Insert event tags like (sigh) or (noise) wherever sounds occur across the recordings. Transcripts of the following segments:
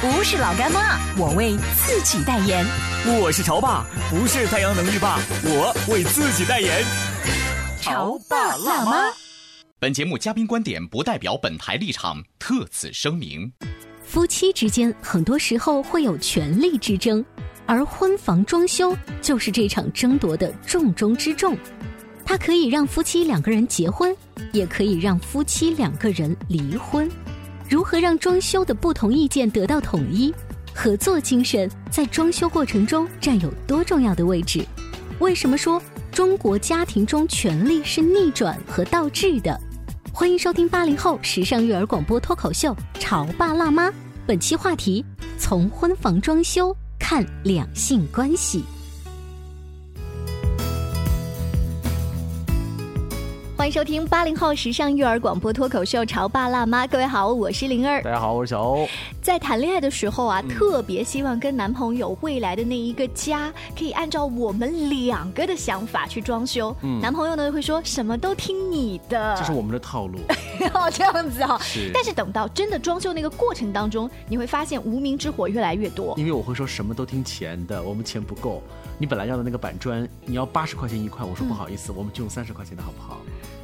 不是老干妈，我为自己代言。我是潮爸，不是太阳能浴霸，我为自己代言。潮爸辣妈。本节目嘉宾观点不代表本台立场，特此声明。夫妻之间很多时候会有权力之争，而婚房装修就是这场争夺的重中之重。它可以让夫妻两个人结婚，也可以让夫妻两个人离婚。如何让装修的不同意见得到统一？合作精神在装修过程中占有多重要的位置？为什么说中国家庭中权力是逆转和倒置的？欢迎收听八零后时尚育儿广播脱口秀《潮爸辣妈》，本期话题：从婚房装修看两性关系。迎收听八零后时尚育儿广播脱口秀《潮爸辣妈》，各位好，我是灵儿。大家好，我是小欧。在谈恋爱的时候啊，特别希望跟男朋友未来的那一个家，可以按照我们两个的想法去装修。嗯，男朋友呢会说什么都听你的，这是我们的套路。(laughs) 哦，这样子啊。是。但是等到真的装修那个过程当中，你会发现无名之火越来越多。因为我会说什么都听钱的，我们钱不够。你本来要的那个板砖，你要八十块钱一块，我说不好意思，我们就用三十块钱的好不好？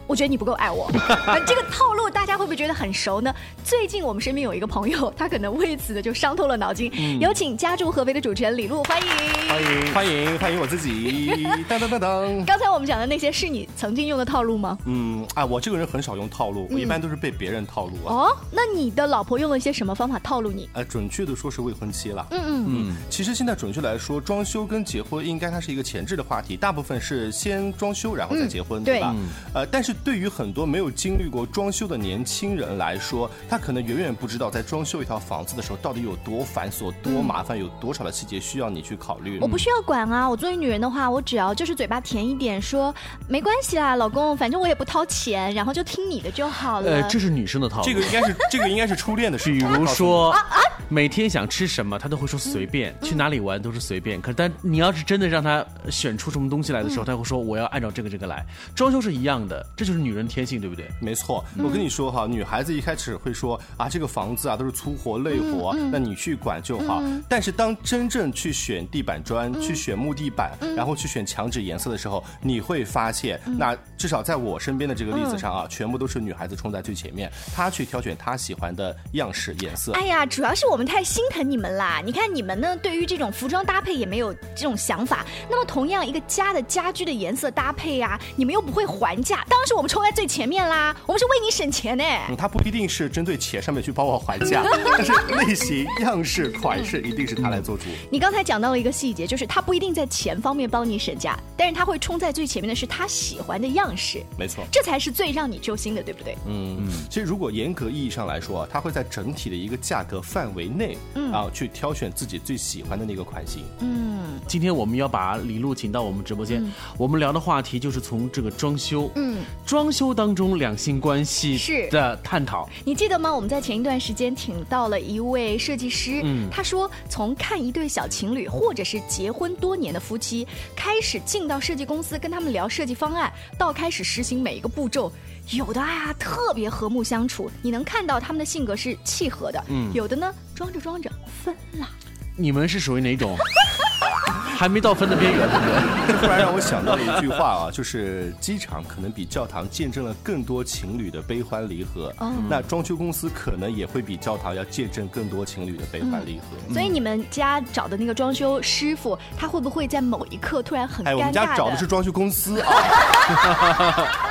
我觉得你不够爱我，(laughs) 这个套路大家会不会觉得很熟呢？最近我们身边有一个朋友，他可能为此的就伤透了脑筋。有请家住合肥的主持人李璐，欢迎，欢迎，欢迎，欢迎我自己。(laughs) 当当当当。刚才我们讲的那些是你曾经用的套路吗？嗯，啊，我这个人很少用套路，我一般都是被别人套路啊。哦，那你的老婆用了一些什么方法套路你？呃，准确的说是未婚妻了。嗯嗯嗯。其实现在准确来说，装修跟结婚应该它是一个前置的话题，大部分是先装修然后再结婚，对吧？呃，但是对于很多没有经历过装修的年轻人来说，他可能远远不知道在装修一套房子的时候到底有多繁琐、多麻烦，有多少的细节需要你去考虑。我不需要管啊，我作为女人的话，我只要就是嘴巴甜一点，说没关系啦，老公，反正我也不掏钱，然后就听你的就好了。呃，这是女生的套路。这个应该是 (laughs) 这个应该是初恋的事。比如说啊啊，每天想吃什么，他都会说随便，去哪里玩都是随便。可但你要是真的让他选出什么东西来的时候，他会说我要按照这个这个来。装修是一样的，这就是女人天性，对不对？没错，我跟你说哈，女孩子一开始会说啊，这个房子啊都是粗活累活，那你去管就好。但是当真正去选地板砖、去选木地板，然后去选墙纸颜色的时候，你会发现，那至少在我身边的这个例子上啊，全部都是女孩子冲在最前面，她去挑选她喜欢的样式颜色。哎呀，主要是我们太心疼你们啦！你看你们呢，对于这种服装搭配也没有这种想法。那么同样一个家的家居的颜色搭配呀，你们又不会还价，当然是我们冲在最前面啦。我们是为你省钱呢。嗯，他不一定是针对钱上面去帮我还价，(laughs) 但是类型、样式、款式一定是他来做主。你刚才讲到了一个细节，就是他不一定在钱方面帮你省价，但是他会冲在最前面的是他喜欢的样式。没错，这才是最让你揪心的，对不对？嗯嗯。其实如果严格意义上来说啊，他会在整体的一个价格范围内，嗯啊，去挑选自己最喜欢的那个款型。嗯，今天我们要把李璐请到我们直播间，我们聊的话题就是从这个装修，嗯，装修当中两性关系是的探讨。你记得吗？我们在前一段时间请到了一位设计师，嗯，他说从看一对小情侣或者是结婚多年的夫妻开始进到设计公司跟他们聊设计方案，到开始实行每一个步骤，有的哎呀特别和睦相处，你能看到他们的性格是契合的，嗯，有的呢装着装着分了。你们是属于哪种？(laughs) (laughs) 还没到分的边缘，对不对？这突然让我想到了一句话啊，(laughs) 就是机场可能比教堂见证了更多情侣的悲欢离合，那装修公司可能也会比教堂要见证更多情侣的悲欢离合。所以你们家找的那个装修师傅，他会不会在某一刻突然很尴尬哎，我们家找的是装修公司啊。(laughs)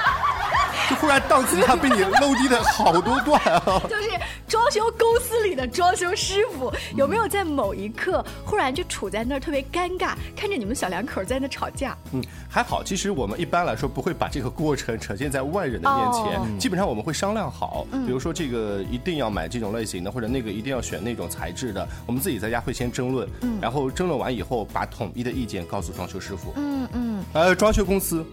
就忽然档次一下被你漏低了好多段啊！就是装修公司里的装修师傅，有没有在某一刻忽然就处在那儿特别尴尬，看着你们小两口在那吵架？嗯，还好，其实我们一般来说不会把这个过程呈现在外人的面前，哦基本上我们会商量好，比如说这个一定要买这种类型的，或者那个一定要选那种材质的，我们自己在家会先争论，然后争论完以后把统一的意见告诉装修师傅。嗯嗯，呃，装修公司，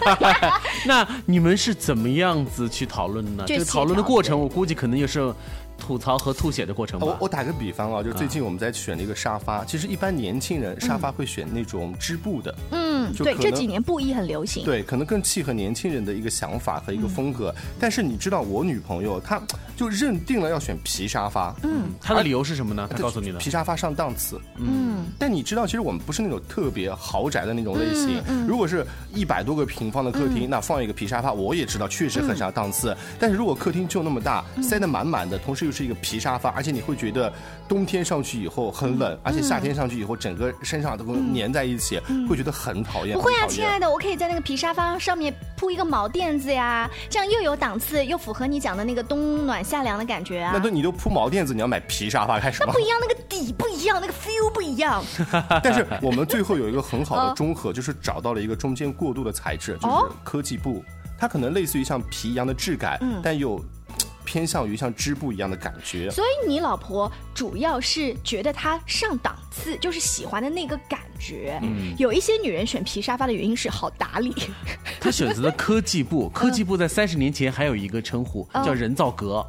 (laughs) 那你们是怎么样子去讨论呢？这这个讨论的过程，我估计可能也是吐槽和吐血的过程吧。我我打个比方啊，就是最近我们在选那个沙发，其实一般年轻人沙发会选那种织布的，嗯，对，这几年布艺很流行。对，可能更契合年轻人的一个想法和一个风格。但是你知道，我女朋友她就认定了要选皮沙发，嗯，他的理由是什么呢？他告诉你的。皮沙发上档次。嗯，但你知道，其实我们不是那种特别豪宅的那种类嗯型。如果是一百多个平方的客厅，那放一个皮沙发，我也知道确实很上档次。但是如果客厅就那么大，嗯塞得满满的，同时又是一个皮沙发，而且你会觉得冬天上去以后很嗯冷，而且夏天上去以后整个身上都粘在一起，会觉得很讨厌。不会啊，亲爱的，我可以在那个皮沙发上面铺一个毛垫子呀，这样又有档次，又符合你讲的那个冬暖夏凉的感觉啊那。都你都铺毛垫子，你要买皮沙发干什么不？一样，那个底不一样，那个 feel 不一样。(laughs) 但是我们最后有一个很好 (laughs) 哦的中和，就是找到了一个中间过渡的材质，就是哦科技布，它可能类似于像皮一样的质感，嗯但又偏向于像织布一样的感觉。所以你老婆主要是觉得它上档次，就是喜欢的那个感觉。嗯有一些女人选皮沙发的原因是好打理。(laughs) 她选择了科技布，科技布在三十年前还有一个称呼嗯叫人造革。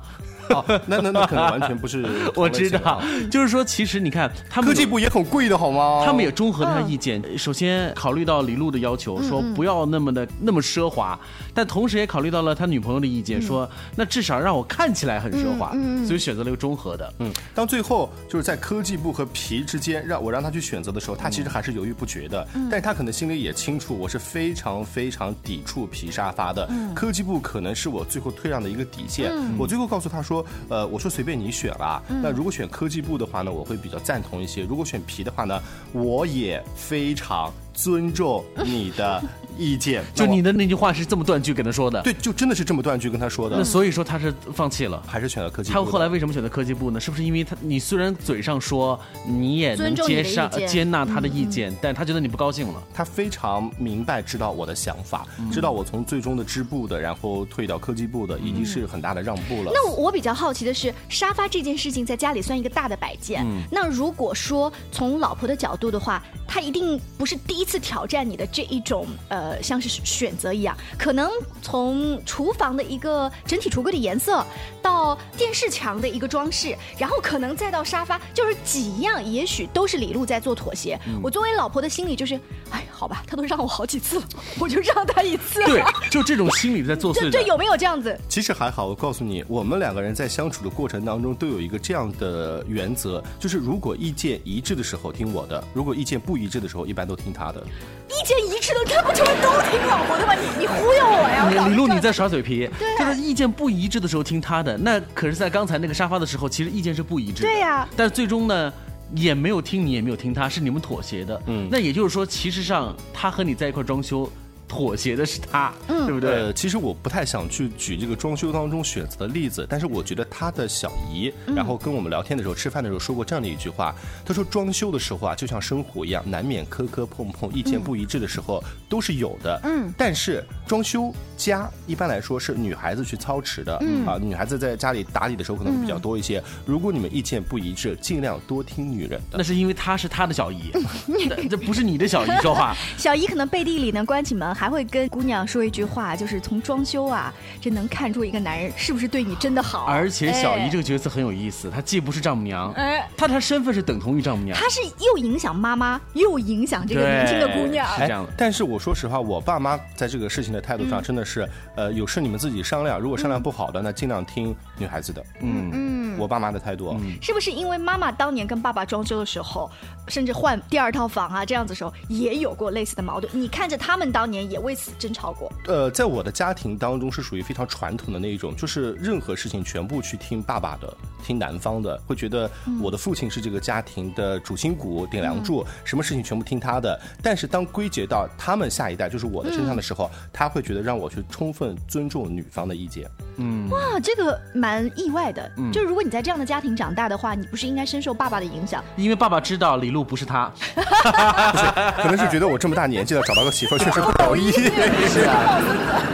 哦，那那那可能完全不是 (laughs) 我知道就是说，其实你看他们科技部也很贵的好吗？他们也综合他的意见。首先考虑到李璐的要求，说不要那么的那么奢华，但同时也考虑到了他女朋友的意见，说那至少让我看起来很奢华，所以选择了一个中和的。嗯，当最后就是在科技部和皮之间，让我让他去选择的时候，他其实还是犹豫不决的。但是他可能心里也清楚，我是非常非常抵触皮沙发的。科技部可能是我最后退让的一个底线。我最后告诉他说，呃，我说随便你选啦。那如果选科技部的话呢，我会比较赞同一些；如果选皮的话呢，我也非常尊重你的意见。(laughs) 就你的那句话是这么断句跟他说的，对，就真的是这么断句跟他说的那，所以说他是放弃了。还是选择科技部。他后来为什么选择科技部呢？是不是因为他你虽然嘴上说你也能接上接纳他的意见，但他觉得你不高兴了。他非常明白知道我的想法，知道我从最终的织布的，然后退到科技部的，已经是很大的让步了。那我我比较好奇的是，沙发这件事情在家里算一个大的摆件。那如果说从老婆的角度的话，她一定不是第一次挑战你的这一种呃，像是选择一样，可能从厨房的一个整体橱柜的颜色，到电视墙的一个装饰，然后可能再到沙发，就是几样，也许都是李璐在做妥协。我作为老婆的心里就是，哎，好吧，他都让我好几次了，我就让他一次。对，就这种心理在作祟的。这这有没有这样子？其实还好，我告诉你，我们两个人在相处的过程当中都有一个这样的原则，就是如果意见一致的时候听我的，如果意见不一致的时候，一般都听他的。意见一致的，看不出来都听老婆的吗？你你忽悠我呀！李璐，你在耍嘴皮，对啊就是意见不一致的时候听他的，那可是在刚才那个沙发的时候，其实意见是不一致的。对呀但是最终呢，也没有听你，也没有听他，是你们妥协的。嗯，那也就是说，其实上他和你在一块装修，妥协的是他，嗯对不对？呃，其实我不太想去举这个装修当中选择的例子，但是我觉得他的小姨，嗯然后跟我们聊天的时候、吃饭的时候说过这样的一句话，他说装修的时候啊，就像生活一样，难免磕磕碰碰，意见不一致的时候都是有的。嗯，但是装修家一般来说是女孩子去操持的，嗯啊，女孩子在家里打理的时候可能会比较多一些。如果你们意见不一致，尽量多听女人的那。是因为她是他的小姨，(laughs) 这这不是你的小姨说话。(laughs) 小姨可能背地里呢关起门还会跟姑娘说一句话，就是从装修啊，这能看出一个男人是不是对你真的好。而且小姨这个，角色很有意思，她既不是丈母娘，哎她她身份是等同于丈母娘。她是又影响妈妈，又影响这个年轻的姑娘。是这样的。但是我说实话，我爸妈在这个事情的态度上真的是，呃，有事你们自己商量，如果商量不好的，那尽量听女孩子的。嗯，我爸妈的态度。是不是因为妈妈当年跟爸爸装修的时候，甚至换第二套房啊这样子的时候，也有过类似的矛盾？你看着他们当年也为此争吵过。呃，在我的家庭当中是属于非常传统的那一种，就是任何事情全部去听爸爸的，听男方的，会觉得我的父亲是这个家庭的主心骨、顶梁柱，什么事情全部听他的。但是当归结到他们下一代，就是我的身上的时候，他会觉得让我去充分尊重女方的意见。嗯哇，这个蛮意外的。就如果你在这样的家庭长大的话，你不是应该深受爸爸的影响？因为爸爸知道李璐不是他不是，(laughs) 可能是觉得我这么大年纪了，找到个媳妇儿确实不容易。是啊，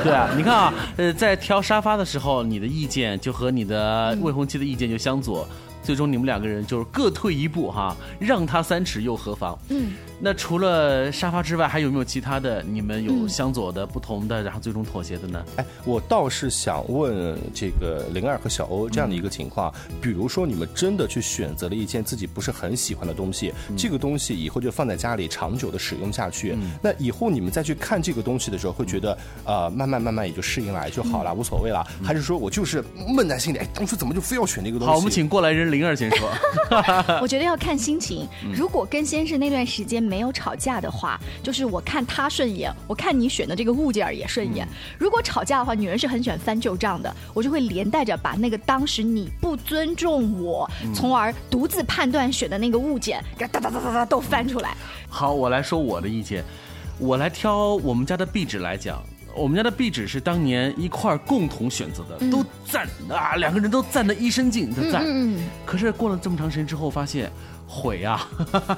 对啊，你看啊，呃，在挑沙发的时候，你的意见就和你的未婚妻的意见就相左，最终你们两个人就是各退一步哈，让他三尺又何妨？嗯，那除了沙发之外，还有没有其他的你们有相左的、不同的，然后最终妥协的呢？哎，我倒是想问这个灵儿和小欧这样的一个情况，比如说你们真的去选择了一件自己不是很喜欢的东西，这个东西以后就放在家里长久的使用下去，那以后你们再去看这个东西的时候，会觉得呃慢慢慢慢也就适应了就好了，无所谓了，还是说我就是闷在心里，哎，当初怎么就非要选那个东西？好，我们请过来人灵儿先说。(laughs) 我觉得要看心情。如果跟先生那段时间没有吵架的话，就是我看他顺眼，我看你选的这个物件儿也顺眼。如果吵架的话，女人是很喜欢翻旧账的，我就会连带着把那个当时你不尊重我，从而独自判断选的那个物件，给哒哒哒哒哒都翻出来。好，我来说我的意见，我来挑我们家的壁纸来讲。我们家的壁纸是当年一块儿共同选择的，都赞啊，两个人都赞的一身劲的赞。可是过了这么长时间之后，发现毁啊！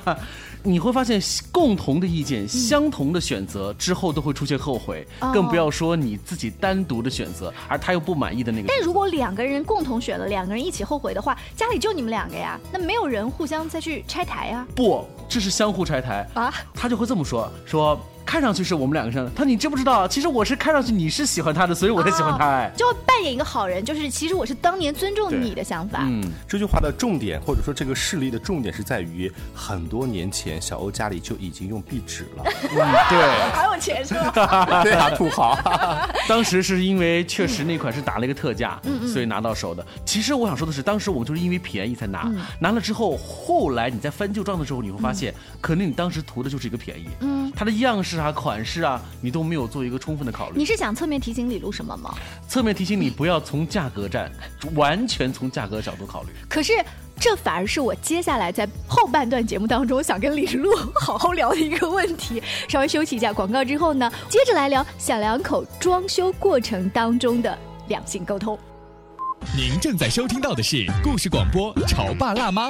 (laughs) 你会发现共同的意见、相同的选择之后都会出现后悔，更不要说你自己单独的选择，而他又不满意的那个。但如果两个人共同选了，两个人一起后悔的话，家里就你们两个呀，那没有人互相再去拆台呀？不，这是相互拆台啊！他就会这么说说。看上去是我们两个人，他你知不知道？其实我是看上去你是喜欢他的，所以我才喜欢他。哎，就扮演一个好人，就是其实我是当年尊重你的想法。嗯，这句话的重点或者说这个事例的重点是在于，很多年前小欧家里就已经用壁纸了。(laughs) 嗯，对，好有钱是吧？(laughs) 对啊，土豪。(laughs) 当时是因为确实那款是打了一个特价，所以拿到手的。其实我想说的是，当时我们就是因为便宜才拿，拿了之后，后来你在翻旧账的时候，你会发现，可能你当时图的就是一个便宜。嗯，它的样式。啊，款式啊，你都没有做一个充分的考虑。你是想侧面提醒李璐什么吗？侧面提醒你不要从价格战，完全从价格角度考虑。可是这反而是我接下来在后半段节目当中想跟李璐 (laughs) 好好聊的一个问题。稍微休息一下广告之后呢，接着来聊小两口装修过程当中的两性沟通。您正在收听到的是故事广播《潮爸辣妈》。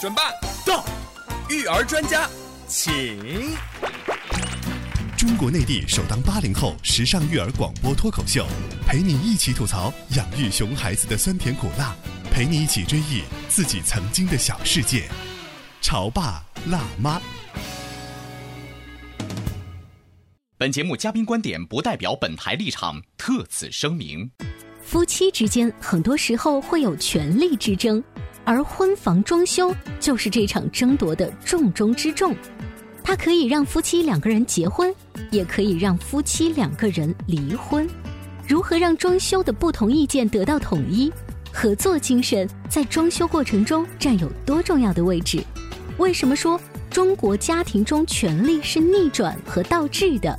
准备到，育儿专家，请。中国内地首档八零后时尚育儿广播脱口秀，陪你一起吐槽养育熊孩子的酸甜苦辣，陪你一起追忆自己曾经的小世界。潮爸辣妈。本节目嘉宾观点不代表本台立场，特此声明。夫妻之间很多时候会有权力之争。而婚房装修就是这场争夺的重中之重，它可以让夫妻两个人结婚，也可以让夫妻两个人离婚。如何让装修的不同意见得到统一？合作精神在装修过程中占有多重要的位置？为什么说中国家庭中权力是逆转和倒置的？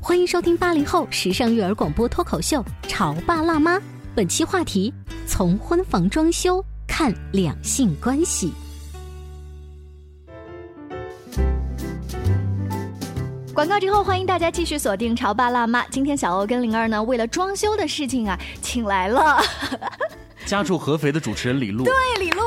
欢迎收听八零后时尚育儿广播脱口秀《潮爸辣妈》，本期话题：从婚房装修。看两性关系。广告之后，欢迎大家继续锁定《潮爸辣妈》。今天小欧跟灵儿呢，为了装修的事情啊，请来了家住合肥的主持人李璐。对，李璐。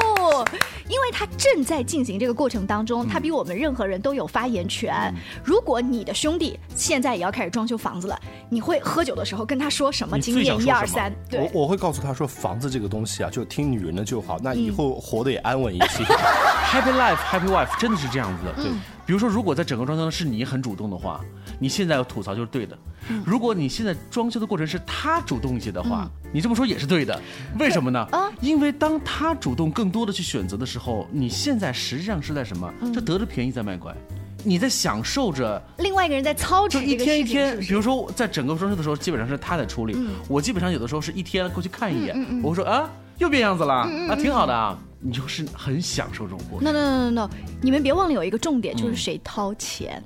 因为他正在进行这个过程当中，他比我们任何人都有发言权。如果你的兄弟现在也要开始装修房子了，你会喝酒的时候跟他说什么经验一二三？对我，我会告诉他说，房子这个东西啊，就听女人的就好，那以后活得也安稳一些。(laughs) Happy life, happy wife，真的是这样子的。对，比如说，如果在整个装修是你很主动的话，你现在要吐槽就是对的。如果你现在装修的过程是他主动一些的话，你这么说也是对的。为什么呢？啊。因为当他主动更多的去选择的时候，你现在实际上是在什么？就得了便宜在卖乖，你在享受着另外一个人在操持就一天一天，是是？比如说在整个装修的时候，基本上是他在处理，我基本上有的时候是一天过去看一眼，我会说啊，又变样子了，啊，挺好的啊，你就是很享受这种过程。No no no no no，你们别忘了有一个重点，就是谁掏钱。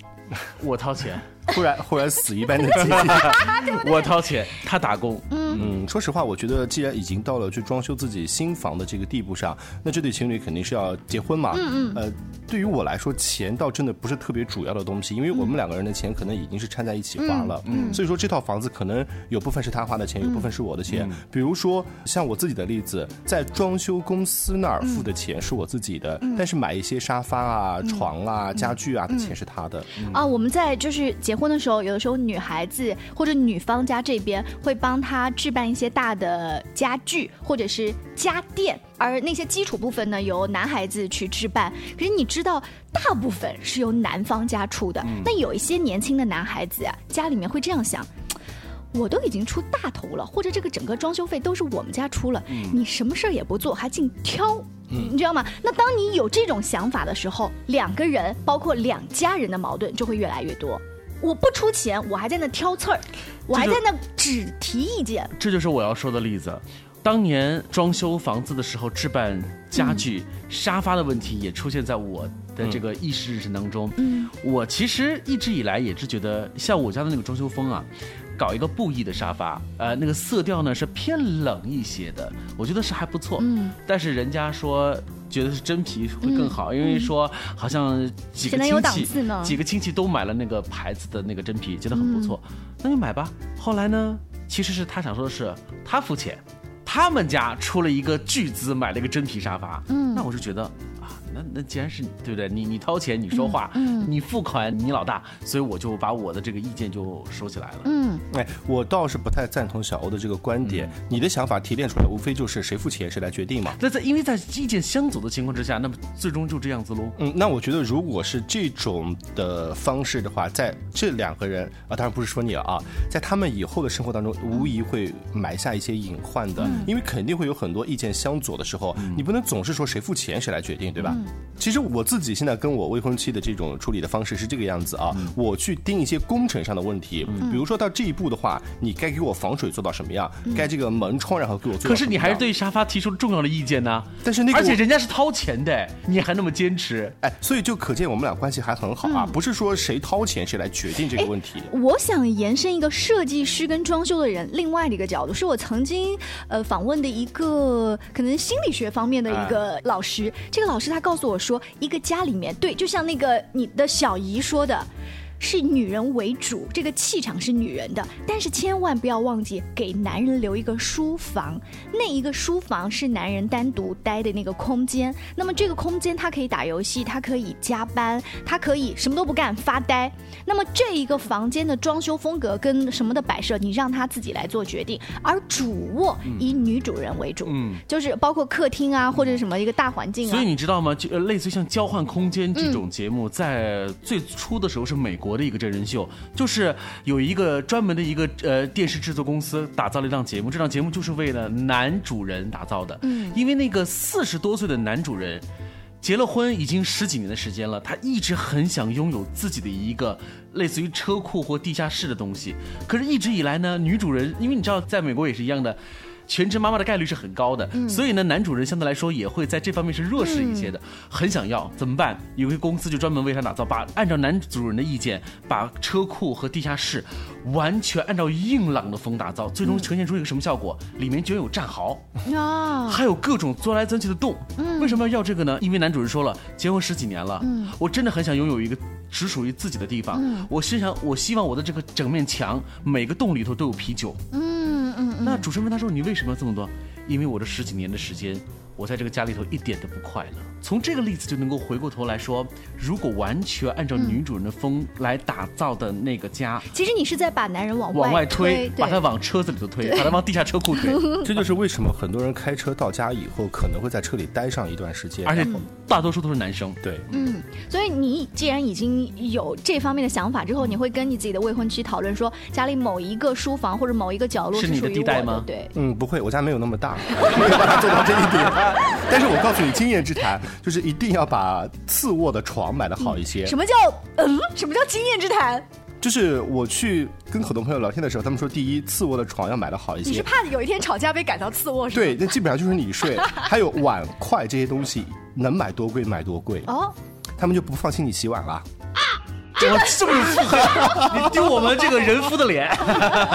我掏钱，忽然忽然死一般的接近。(laughs) 我掏钱，他打工，嗯，说实话，我觉得既然已经到了去装修自己新房的这个地步上，那这对情侣肯定是要结婚嘛。嗯嗯。呃，对于我来说，钱倒真的不是特别主要的东西，因为我们两个人的钱可能已经是掺在一起花了。嗯。所以说这套房子可能有部分是他花的钱，有部分是我的钱。比如说像我自己的例子，在装修公司那儿付的钱是我自己的，但是买一些沙发啊、床啊、家具啊的钱是他的。啊，我们在就是结婚的时候，有的时候女孩子或者女方家这边会帮他置办一些大的家具或者是家电，而那些基础部分呢由男孩子去置办。可是你知道，大部分是由男方家出的。那有一些年轻的男孩子啊，家里面会这样想。我都已经出大头了，或者这个整个装修费都是我们家出了，你什么事儿也不做，还净挑，你知道吗？那当你有这种想法的时候，两个人包括两家人的矛盾就会越来越多。我不出钱，我还在那挑刺儿，我还在那只提意见。这就是我要说的例子。当年装修房子的时候，置办家具、沙发的问题也出现在我的这个议事日程当中。嗯，我其实一直以来也是觉得，像我家的那个装修风啊，搞一个布艺的沙发，呃，那个色调呢是偏冷一些的，我觉得是还不错。嗯，但是人家说。觉得是真皮会更好，因为说好像几个亲戚几个亲戚都买了那个牌子的那个真皮，觉得很不错，那就买吧。后来呢，其实是他想说的是他付钱，他们家出了一个巨资买了一个真皮沙发，嗯，那我就觉得啊，那那既然是对不对？你你掏钱，你说话，嗯，你付款，你老大，所以我就把我的这个意见就收起来了。嗯，哎，我倒是不太赞同小欧的这个观点。你的想法提炼出来，无非就是谁付钱谁来决定嘛。那在因为在意见相左的情况之下，那么最终就这样子喽。嗯，那我觉得如果是这种的方式的话，在这两个人啊，当然不是说你了啊，在他们以后的生活当中，无疑会埋下一些隐患的，因为肯定会有很多意见相左的时候，你不能总是说谁付钱谁来决定，对吧？其实我自己现在跟我未婚妻的这种处理的方式是这个样子啊，我去盯一些工程上的问题，比如说到这一步的话，你该给我防水做到什么样，该这个门窗然后给我做到可是你还是对沙发提出了重要的意见呢，但是那个而且人家是掏钱的，你还那么坚持。哎，所以就可见我们俩关系还很好啊，不是说谁掏钱谁来决定这个问题。我想延伸一个设计师跟装修的人另外的一个角度，是我曾经呃访问的一个可能心理学方面的一个老师。这个老师他告告诉我说，一个家里面，对，就像那个你的小姨说的。是女人为主，这个气场是女人的，但是千万不要忘记给男人留一个书房，那一个书房是男人单独待的那个空间。那么这个空间，他可以打游戏，他可以加班，他可以什么都不干发呆。那么这一个房间的装修风格跟什么的摆设，你让他自己来做决定。而主卧以女主人为主，嗯就是包括客厅啊，或者什么一个大环境啊。所以你知道吗？就呃，类似于像《交换空间》这种节目，在最初的时候是美国的一个真人秀，就是有一个专门的一个呃电视制作公司打造了一档节目，这档节目就是为了男主人打造的。嗯，因为那个四十多岁的男主人。结了婚已经十几年的时间了，他一直很想拥有自己的一个类似于车库或地下室的东西。可是，一直以来呢，女主人因为你知道，在美国也是一样的，全职妈妈的概率是很高的，所以呢，男主人相对来说也会在这方面是弱势一些的，很想要怎么办？有一个公司就专门为他打造，把按照男主人的意见，把车库和地下室完全按照硬朗的风打造，最终呈现出一个什么效果？里面居然有战壕。啊，还有各种钻来钻去的洞。为什么要要这个呢？因为男主人说了，结婚十几年了，我真的很想拥有一个只属于自己的地方。我心想，我希望我的这个整面墙每个洞里头都有啤酒。嗯那主持人问他说：“你为什么要这么多？”因为我这十几年的时间，我我在这个家里头一点都不快乐。从这个例子就能够回过头来说，如果完全按照女主人的风来打造的那个家，其实你是在把男人往往外推，把他往车子里头推，把他往地下车库推。(laughs) 这就是为什么很多人开车到家以后可能会在车里待上一段时间，而且大多数都是男生。对，嗯，所以你既然已经有这方面的想法之后，你会跟你自己的未婚妻讨论说，家里某一个书房或者某一个角落是你的地带吗？对，嗯，不会，我家没有那么大，没有办法做到这一点。(laughs) 但是我告诉你，经验之谈就是一定要。把次卧的床买的好一些。什么叫嗯？什么叫经验之谈？就是我去跟很多朋友聊天的时候，他们说，第一，次卧的床要买的好一些。你是怕有一天吵架被赶到次卧？对，那基本上就是你睡。(laughs) 还有碗筷这些东西，能买多贵买多贵。哦，他们就不放心你洗碗了。我这么腹黑，你丢我们这个人夫的脸。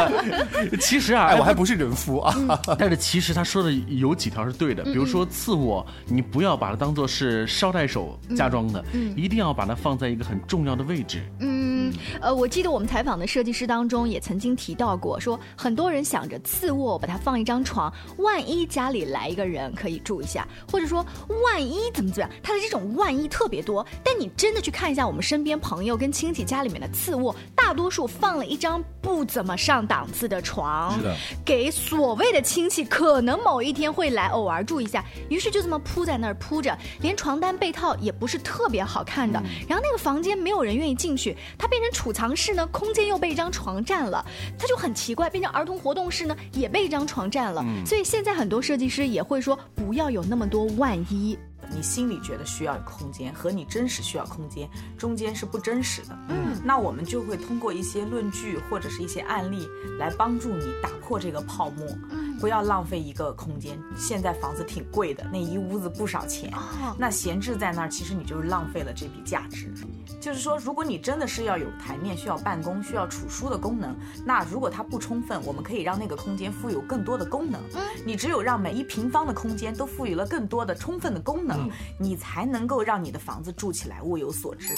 (laughs) 其实啊，我还不是人夫啊。但是其实他说的有几条是对的，比如说次卧，你不要把它当做是捎带手加装的，一定要把它放在一个很重要的位置。嗯，呃，我记得我们采访的设计师当中也曾经提到过，说很多人想着次卧把它放一张床，万一家里来一个人可以住一下，或者说万一怎么怎么样，他的这种万一特别多。但你真的去看一下我们身边朋友跟亲戚家里面的次卧，大多数放了一张不怎么上档次的床，是的，给所谓的亲戚可能某一天会来偶尔住一下，于是就这么铺在那儿铺着，连床单被套也不是特别好看的，然后那个房间没有人愿意进去，它变成储藏室呢，空间又被一张床占了，它就很奇怪，变成儿童活动室呢，也被一张床占了，所以现在很多设计师也会说，不要有那么多万一。你心里觉得需要空间，和你真实需要空间中间是不真实的。嗯，那我们就会通过一些论据或者是一些案例来帮助你打破这个泡沫。嗯，不要浪费一个空间。现在房子挺贵的，那一屋子不少钱。哦，那闲置在那儿，其实你就是浪费了这笔价值。就是说，如果你真的是要有台面、需要办公、需要储书的功能，那如果它不充分，我们可以让那个空间富有更多的功能。嗯，你只有让每一平方的空间都赋予了更多的充分的功能，你才能够让你的房子住起来物有所值。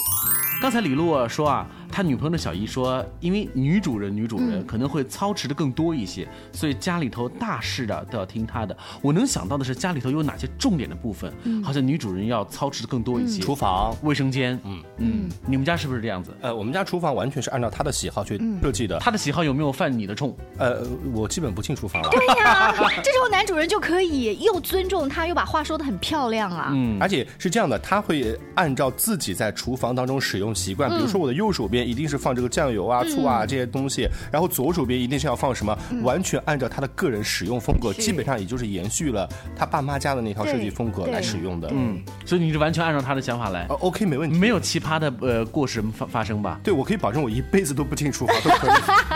刚才李璐说啊，他女朋友的小姨说，因为女主人女主人可能会操持的更多一些，所以家里头大事的都要听他的。我能想到的是家里头有哪些重点的部分，好像女主人要操持的更多一些。厨房、卫生间，嗯嗯。你们家是不是这样子？呃，我们家厨房完全是按照他的喜好去设计的。他的喜好有没有犯你的冲？呃，我基本不进厨房了。对呀，这时候男主人就可以又尊重他，又把话说的很漂亮啊。嗯，而且是这样的，他会按照自己在厨房当中使用习惯，比如说我的右手边一定是放这个酱油啊、醋啊这些东西，然后左手边一定是要放什么，完全按照他的个人使用风格，基本上也就是延续了他爸妈家的那套设计风格来使用的。嗯，所以你是完全按照他的想法来。OK，没问题，没有奇葩的。呃，过失发发生吧？对，我可以保证我一辈子都不进厨房，都可以，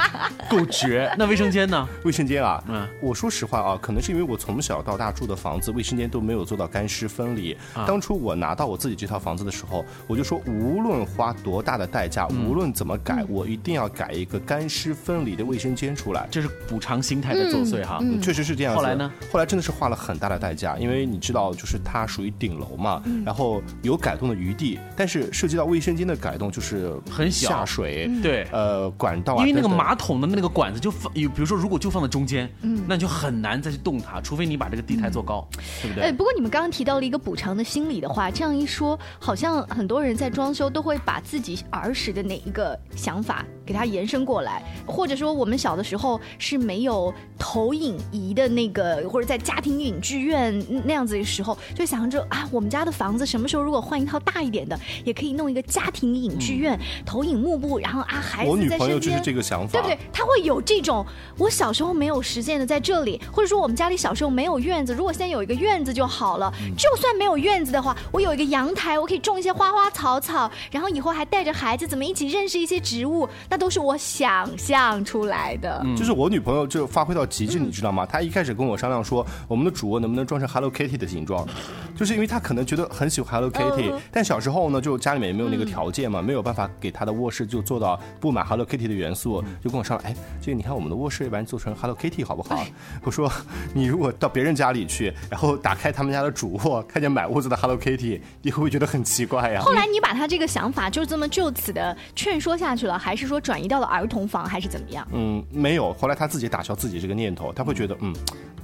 (laughs) 够绝。那卫生间呢？卫生间啊，嗯，我说实话啊，可能是因为我从小到大住的房子，卫生间都没有做到干湿分离。当初我拿到我自己这套房子的时候，我就说，无论花多大的代价，无论怎么改，我一定要改一个干湿分离的卫生间出来。这是补偿心态的作祟哈，确实是这样。后来呢？后来真的是花了很大的代价，因为你知道，就是它属于顶楼嘛，然后有改动的余地，但是涉及到卫生间的改动就是。很小下水，对，呃，管道，因为那个马桶的那个管子就放，有比如说如果就放在中间，嗯，那就很难再去动它，除非你把这个地台做高，对不对？哎，不过你们刚刚提到了一个补偿的心理的话，这样一说，好像很多人在装修都会把自己儿时的哪一个想法给它延伸过来，或者说我们小的时候是没有投影仪的那个，或者在家庭影剧院那样子的时候，就想着啊，我们家的房子什么时候如果换一套大一点的，也可以弄一个家庭影剧院。投影幕布，然后啊，孩子我女朋友就是这个想法，对不对？他会有这种，我小时候没有实现的在这里，或者说我们家里小时候没有院子，如果现在有一个院子就好了。就算没有院子的话，我有一个阳台，我可以种一些花花草草，然后以后还带着孩子怎么一起认识一些植物，那都是我想象出来的。就是我女朋友就发挥到极致，你知道吗？她一开始跟我商量说，我们的主卧能不能装成 Hello Kitty 的形状，就是因为她可能觉得很喜欢 Hello Kitty，但小时候呢，就家里面也没有那个条件嘛，没有办法。给她的卧室就做到布满 Hello Kitty 的元素，就跟我商量，哎，这个你看我们的卧室，要不然做成 Hello Kitty 好不好？我说，你如果到别人家里去，然后打开他们家的主卧，看见满屋子的 Hello Kitty，你会不会觉得很奇怪呀？后来你把他这个想法就这么就此的劝说下去了，还是说转移到了儿童房，还是怎么样？嗯，没有。后来他自己打消自己这个念头，他会觉得，嗯。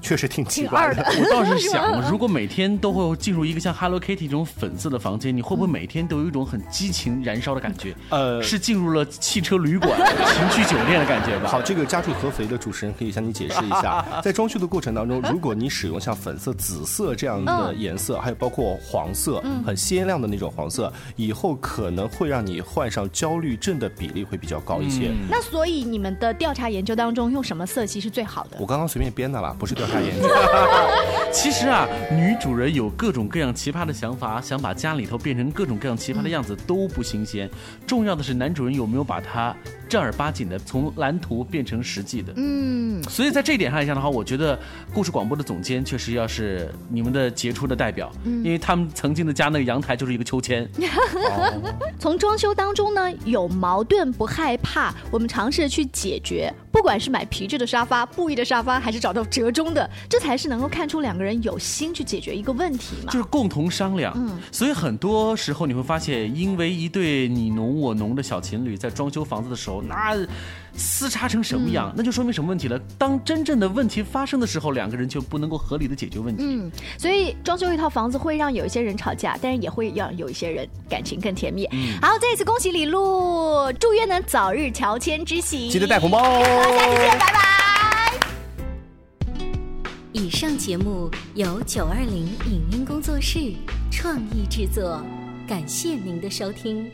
确实挺奇怪的。(laughs) 我倒是想，(laughs) 如果每天都会进入一个像 Hello Kitty 这种粉色的房间，你会不会每天都有一种很激情燃烧的感觉？呃，是进入了汽车旅馆、(laughs) 情趣酒店的感觉吧？好，这个家住合肥的主持人可以向你解释一下，在装修的过程当中，如果你使用像粉色、紫色这样的颜色，还有包括黄色，很鲜亮的那种黄色，以后可能会让你患上焦虑症的比例会比较高一些。那所以你们的调查研究当中用什么色系是最好的？我刚刚随便编的啦，不是调查研究。(laughs) 其实啊，女主人有各种各样奇葩的想法，想把家里头变成各种各样奇葩的样子都不新鲜。重要的是男主人有没有把它正儿八经的从蓝图变成实际的。嗯，所以在这一点上来讲的话，我觉得故事广播的总监确实要是你们的杰出的代表，因为他们曾经的家那个阳台就是一个秋千。(laughs) 从装修当中呢，有矛盾不害怕，我们尝试去解决。不管是买皮质的沙发、布艺的沙发，还是找到折中的，这才是能够看出两个人有心去解决一个问题嘛。就是共同商量。嗯，所以很多时候你会发现，因为一对你侬我侬的小情侣在装修房子的时候，那撕叉成什么样，那就说明什么问题了。当真正的问题发生的时候，两个人就不能够合理的解决问题。嗯，所以装修一套房子会让有一些人吵架，但是也会让有一些人感情更甜蜜。好，再一次恭喜李璐，祝愿能早日乔迁之喜，记得带红包哦。下期见，拜拜。以上节目由九二零影音工作室创意制作，感谢您的收听。